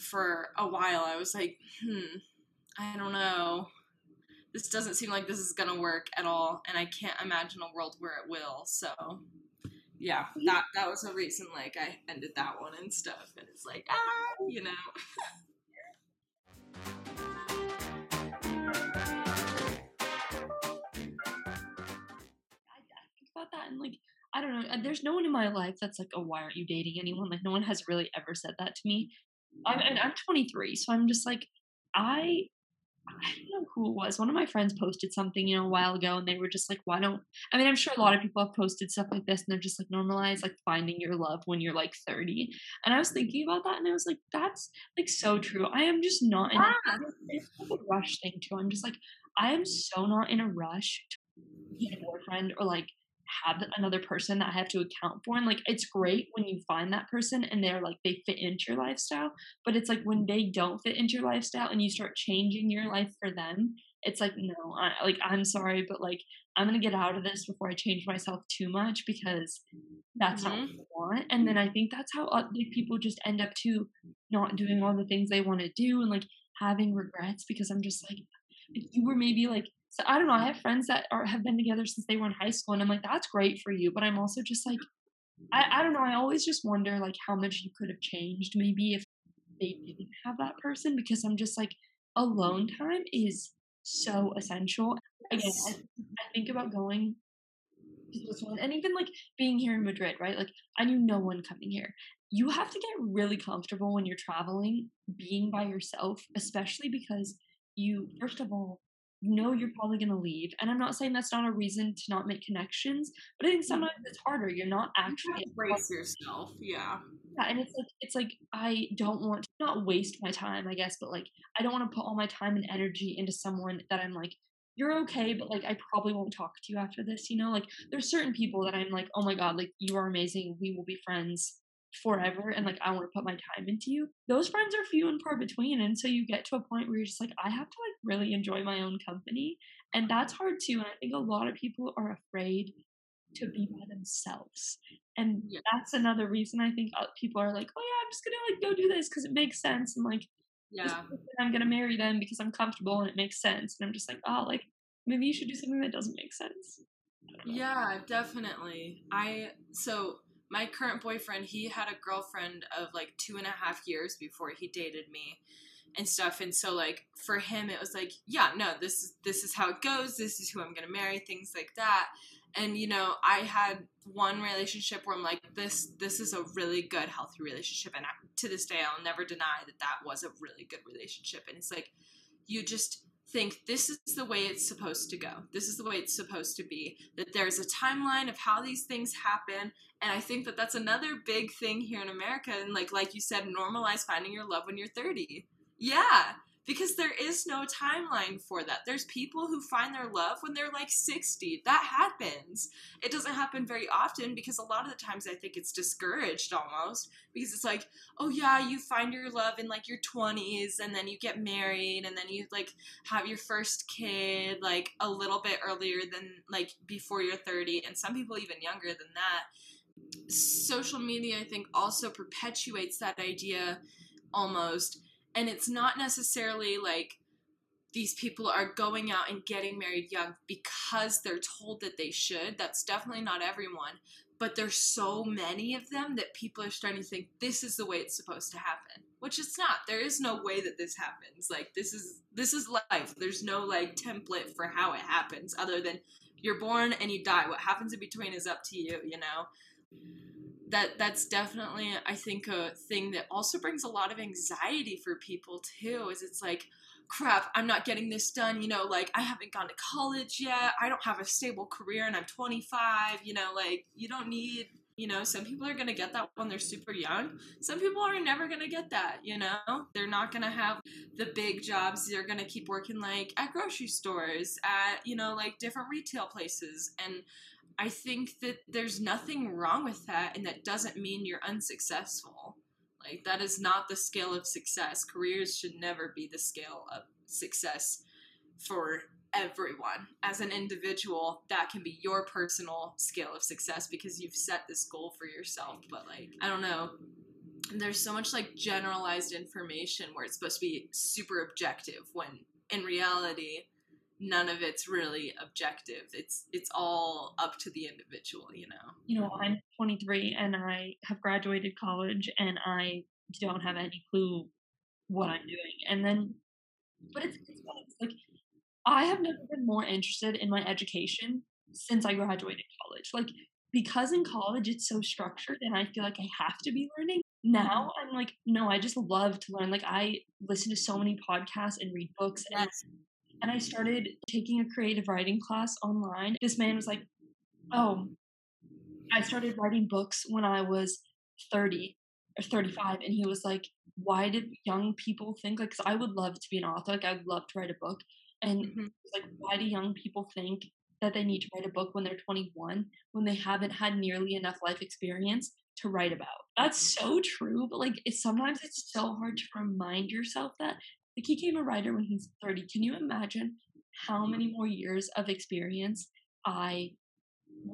for a while i was like hmm i don't know. This doesn't seem like this is gonna work at all and i can't imagine a world where it will. So yeah that that was a reason like i ended that one and stuff and it's like ah you know that and like I don't know. There's no one in my life that's like, oh, why aren't you dating anyone? Like, no one has really ever said that to me. I'm, and I'm 23, so I'm just like, I, I don't know who it was. One of my friends posted something, you know, a while ago, and they were just like, why don't? I mean, I'm sure a lot of people have posted stuff like this, and they're just like normalize like finding your love when you're like 30. And I was thinking about that, and I was like, that's like so true. I am just not in yeah. a, ah. a rush thing too. I'm just like, I am so not in a rush to get a boyfriend or like have another person that I have to account for. And like, it's great when you find that person and they're like, they fit into your lifestyle. But it's like when they don't fit into your lifestyle and you start changing your life for them, it's like, no, I, like, I'm sorry, but like, I'm going to get out of this before I change myself too much because that's mm-hmm. not what I want. And then I think that's how like people just end up to not doing all the things they want to do and like having regrets because I'm just like, if you were maybe like so I don't know. I have friends that are have been together since they were in high school, and I'm like, that's great for you. But I'm also just like, I, I don't know. I always just wonder like how much you could have changed maybe if they didn't have that person because I'm just like alone time is so essential. Again, I, I think about going to this one and even like being here in Madrid, right? Like I knew no one coming here. You have to get really comfortable when you're traveling being by yourself, especially because you first of all you know you're probably going to leave. And I'm not saying that's not a reason to not make connections, but I think sometimes it's harder. You're not actually you brace yourself. Yeah. Yeah, and it's like it's like I don't want to not waste my time, I guess, but like I don't want to put all my time and energy into someone that I'm like you're okay, but like I probably won't talk to you after this, you know? Like there's certain people that I'm like, "Oh my god, like you are amazing. We will be friends." Forever and like I want to put my time into you. Those friends are few and far between. And so you get to a point where you're just like, I have to like really enjoy my own company. And that's hard too. And I think a lot of people are afraid to be by themselves. And yeah. that's another reason I think uh, people are like, oh yeah, I'm just gonna like go do this because it makes sense. And like, yeah, I'm gonna marry them because I'm comfortable and it makes sense. And I'm just like, oh, like maybe you should do something that doesn't make sense. Yeah, definitely. I so my current boyfriend, he had a girlfriend of like two and a half years before he dated me and stuff. And so like for him it was like, yeah, no, this is this is how it goes, this is who I'm gonna marry, things like that. And you know, I had one relationship where I'm like, this this is a really good, healthy relationship, and I, to this day, I'll never deny that that was a really good relationship. And it's like, you just think this is the way it's supposed to go. This is the way it's supposed to be. That there's a timeline of how these things happen, and I think that that's another big thing here in America. And like like you said, normalize finding your love when you're 30. Yeah, because there is no timeline for that. There's people who find their love when they're like 60. That happens. It doesn't happen very often because a lot of the times I think it's discouraged almost because it's like, oh yeah, you find your love in like your 20s and then you get married and then you like have your first kid like a little bit earlier than like before you're 30 and some people even younger than that. Social media I think also perpetuates that idea almost and it's not necessarily like these people are going out and getting married young because they're told that they should. That's definitely not everyone. But there's so many of them that people are starting to think this is the way it's supposed to happen, which it's not. There is no way that this happens. Like this is this is life. There's no like template for how it happens other than you're born and you die. What happens in between is up to you, you know that that's definitely I think a thing that also brings a lot of anxiety for people too is it's like crap I'm not getting this done you know like I haven't gone to college yet. I don't have a stable career and I'm 25 you know like you don't need you know some people are going to get that when they're super young. Some people are never going to get that you know? They're not going to have the big jobs. They're going to keep working like at grocery stores at you know like different retail places and I think that there's nothing wrong with that, and that doesn't mean you're unsuccessful. Like, that is not the scale of success. Careers should never be the scale of success for everyone. As an individual, that can be your personal scale of success because you've set this goal for yourself. But, like, I don't know. There's so much like generalized information where it's supposed to be super objective when in reality, none of it's really objective. It's it's all up to the individual, you know. You know, I'm 23 and I have graduated college and I don't have any clue what I'm doing. And then, but it's, it's, it's like I have never been more interested in my education since I graduated college. Like because in college it's so structured and I feel like I have to be learning. Now mm-hmm. I'm like, no, I just love to learn. Like I listen to so many podcasts and read books and and I started taking a creative writing class online. This man was like, Oh, I started writing books when I was 30 or 35. And he was like, Why did young people think, like, because I would love to be an author, like, I'd love to write a book. And mm-hmm. like, why do young people think that they need to write a book when they're 21 when they haven't had nearly enough life experience to write about. That's so true, but like it's sometimes it's so hard to remind yourself that like he became a writer when he's 30. Can you imagine how many more years of experience I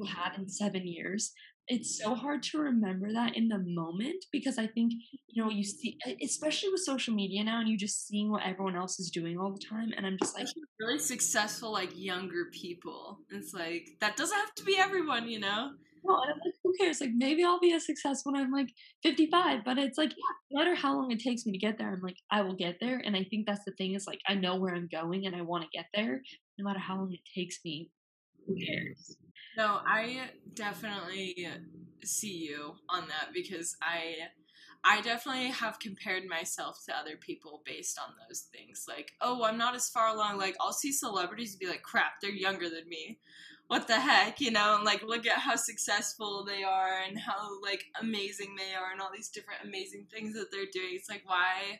have in seven years? It's so hard to remember that in the moment because I think, you know, you see, especially with social media now and you just seeing what everyone else is doing all the time. And I'm just like, really successful, like younger people. It's like, that doesn't have to be everyone, you know? No, I'm like, who cares? Like, maybe I'll be a success when I'm like 55. But it's like, yeah, no matter how long it takes me to get there, I'm like, I will get there. And I think that's the thing is like, I know where I'm going and I want to get there. No matter how long it takes me, who cares? No, I definitely see you on that because I. I definitely have compared myself to other people based on those things. Like, oh, I'm not as far along. Like, I'll see celebrities be like, crap, they're younger than me what the heck, you know, and like look at how successful they are and how like amazing they are and all these different amazing things that they're doing. It's like, why,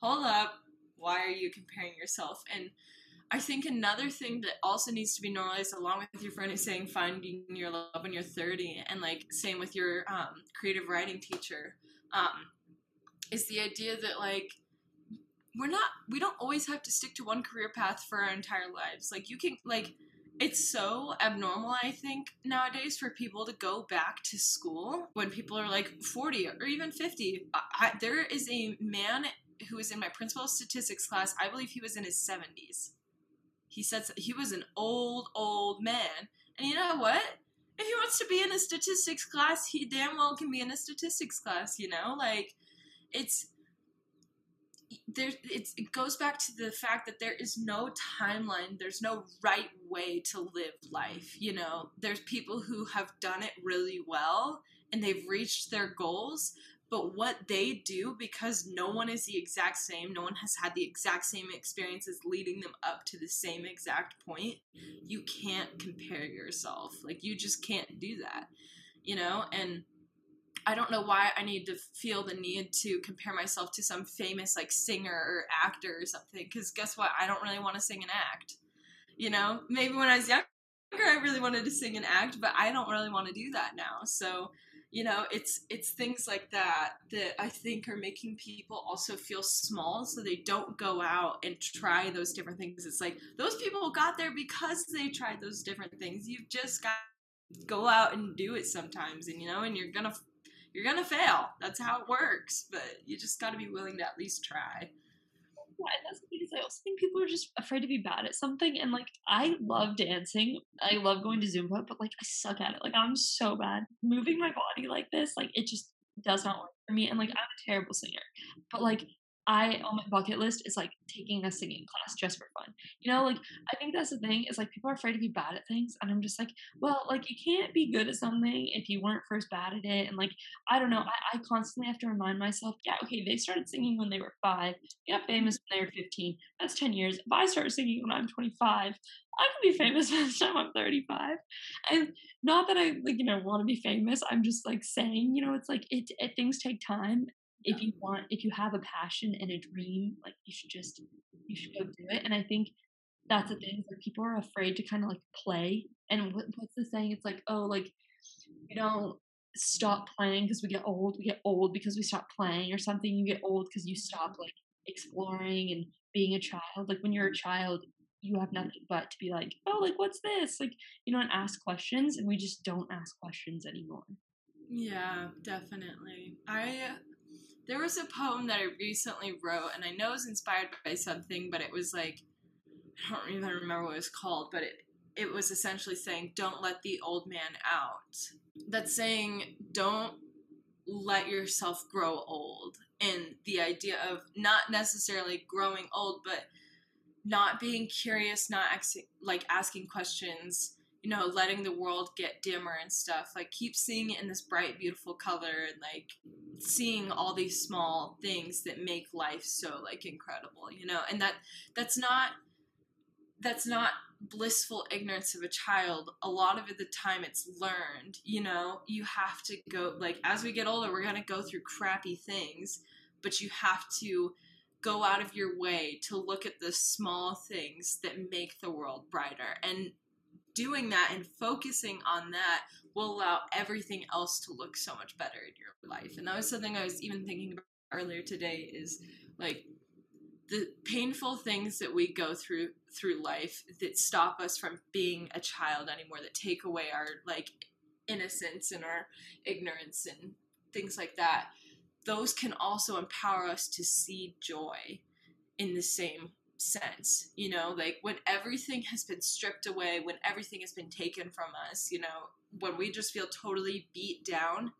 hold up, why are you comparing yourself? And I think another thing that also needs to be normalized along with your friend is saying finding your love when you're 30 and like same with your um, creative writing teacher um, is the idea that like we're not we don't always have to stick to one career path for our entire lives like you can like it's so abnormal, I think, nowadays for people to go back to school when people are like 40 or even 50. I, there is a man who was in my principal statistics class. I believe he was in his 70s. He said he was an old, old man. And you know what? If he wants to be in a statistics class, he damn well can be in a statistics class, you know? Like, it's there it goes back to the fact that there is no timeline. There's no right way to live life you know? There's people who have done it really well and they've reached their goals but what they do because no one is the exact same no one has had the exact same experiences leading them up to the same exact point you can't compare yourself. Like you just can't do that you know? And I don't know why I need to feel the need to compare myself to some famous like singer or actor or something. Because guess what? I don't really want to sing and act. You know, maybe when I was younger, I really wanted to sing and act, but I don't really want to do that now. So, you know, it's it's things like that that I think are making people also feel small, so they don't go out and try those different things. It's like those people got there because they tried those different things. You've just got go out and do it sometimes, and you know, and you're gonna you're gonna fail. That's how it works. But you just got to be willing to at least try. Yeah, and that's is I also think people are just afraid to be bad at something. And like I love dancing. I love going to Zumba, but like I suck at it. Like I'm so bad. Moving my body like this, like it just does not work for me. And like I'm a terrible singer. But like I on my bucket list is like taking a singing class just for fun. You know, like mm-hmm. I think that's the thing is like people are afraid to be bad at things, and I'm just like, well, like you can't be good at something if you weren't first bad at it. And like I don't know, I, I constantly have to remind myself, yeah, okay, they started singing when they were five, got famous when they were 15. That's 10 years. If I start singing when I'm 25, I could be famous by the time I'm 35. And not that I like you know want to be famous. I'm just like saying, you know, it's like it, it things take time if you want if you have a passion and a dream like you should just you should go mm-hmm. do it and i think that's the thing like people are afraid to kind of like play and what, what's the saying? It's like oh like you don't stop playing because we get old we get old because we stop playing or something you get old because you stop mm-hmm. like exploring and being a child. Like when you're a mm-hmm. child you have nothing but to be like oh like what's this? Like you know and ask questions and we just don't ask questions anymore. Yeah definitely. I there was a poem that I recently wrote, and I know it was inspired by something, but it was like I don't even remember what it was called, but it it was essentially saying, "Don't let the old man out." That's saying, "Don't let yourself grow old," and the idea of not necessarily growing old, but not being curious, not ex- like asking questions you know, letting the world get dimmer and stuff. Like keep seeing it in this bright, beautiful color and like seeing all these small things that make life so like incredible, you know? And that that's not that's not blissful ignorance of a child. A lot of the time it's learned, you know, you have to go like as we get older, we're gonna go through crappy things, but you have to go out of your way to look at the small things that make the world brighter. And doing that and focusing on that will allow everything else to look so much better in your life. And that was something I was even thinking about earlier today is like the painful things that we go through through life that stop us from being a child anymore that take away our like innocence and our ignorance and things like that those can also empower us to see joy in the same sense you know like when everything has been stripped away when everything has been taken from us you know when we just feel totally beat down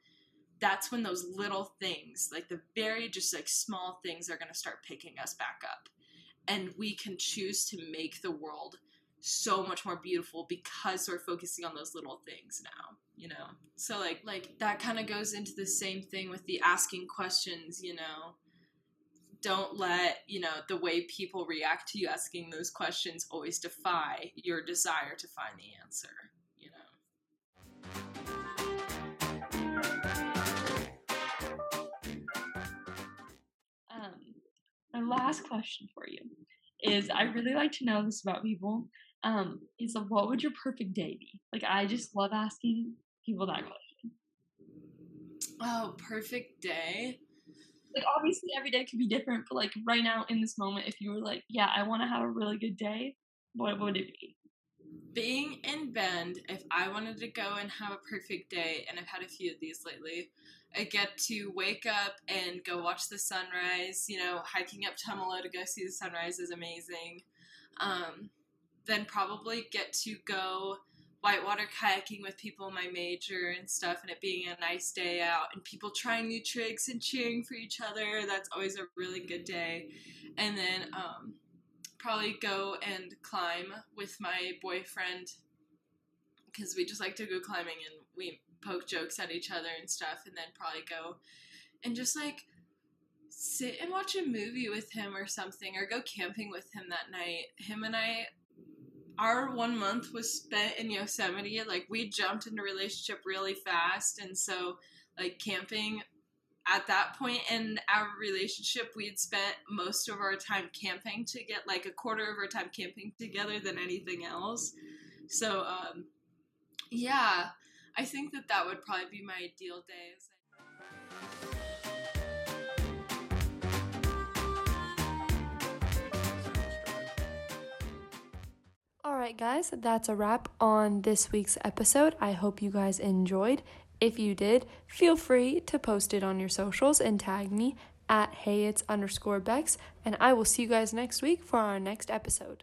that's when those little things like the very just like small things are going to start picking us back up. And we can choose to make the world so much more beautiful because we're focusing on those little things now you know? So like like that kind of goes into the same thing with the asking questions you know don't let you know the way people react to you asking those questions always defy your desire to find the answer you know? Um my last question for you is i really like to know this about people um is what would your perfect day be? Like i just love asking people that question. Oh perfect day like obviously every day could be different, but like right now in this moment, if you were like, yeah, I want to have a really good day, what would it be? Being in Bend, if I wanted to go and have a perfect day, and I've had a few of these lately, I get to wake up and go watch the sunrise. You know, hiking up Tumalo to go see the sunrise is amazing. Um, then probably get to go whitewater kayaking with people in my major and stuff, and it being a nice day out, and people trying new tricks and cheering for each other. That's always a really good day. And then um, probably go and climb with my boyfriend because we just like to go climbing and we poke jokes at each other and stuff, and then probably go and just like sit and watch a movie with him or something, or go camping with him that night. Him and I our one month was spent in Yosemite. Like we jumped into relationship really fast, and so like camping at that point in our relationship we had spent most of our time camping to get like a quarter of our time camping together than anything else so um yeah i think that that would probably be my ideal day All right, guys, that's a wrap on this week's episode. I hope you guys enjoyed. If you did, feel free to post it on your socials and tag me at hey it's underscore Bex, and I will see you guys next week for our next episode.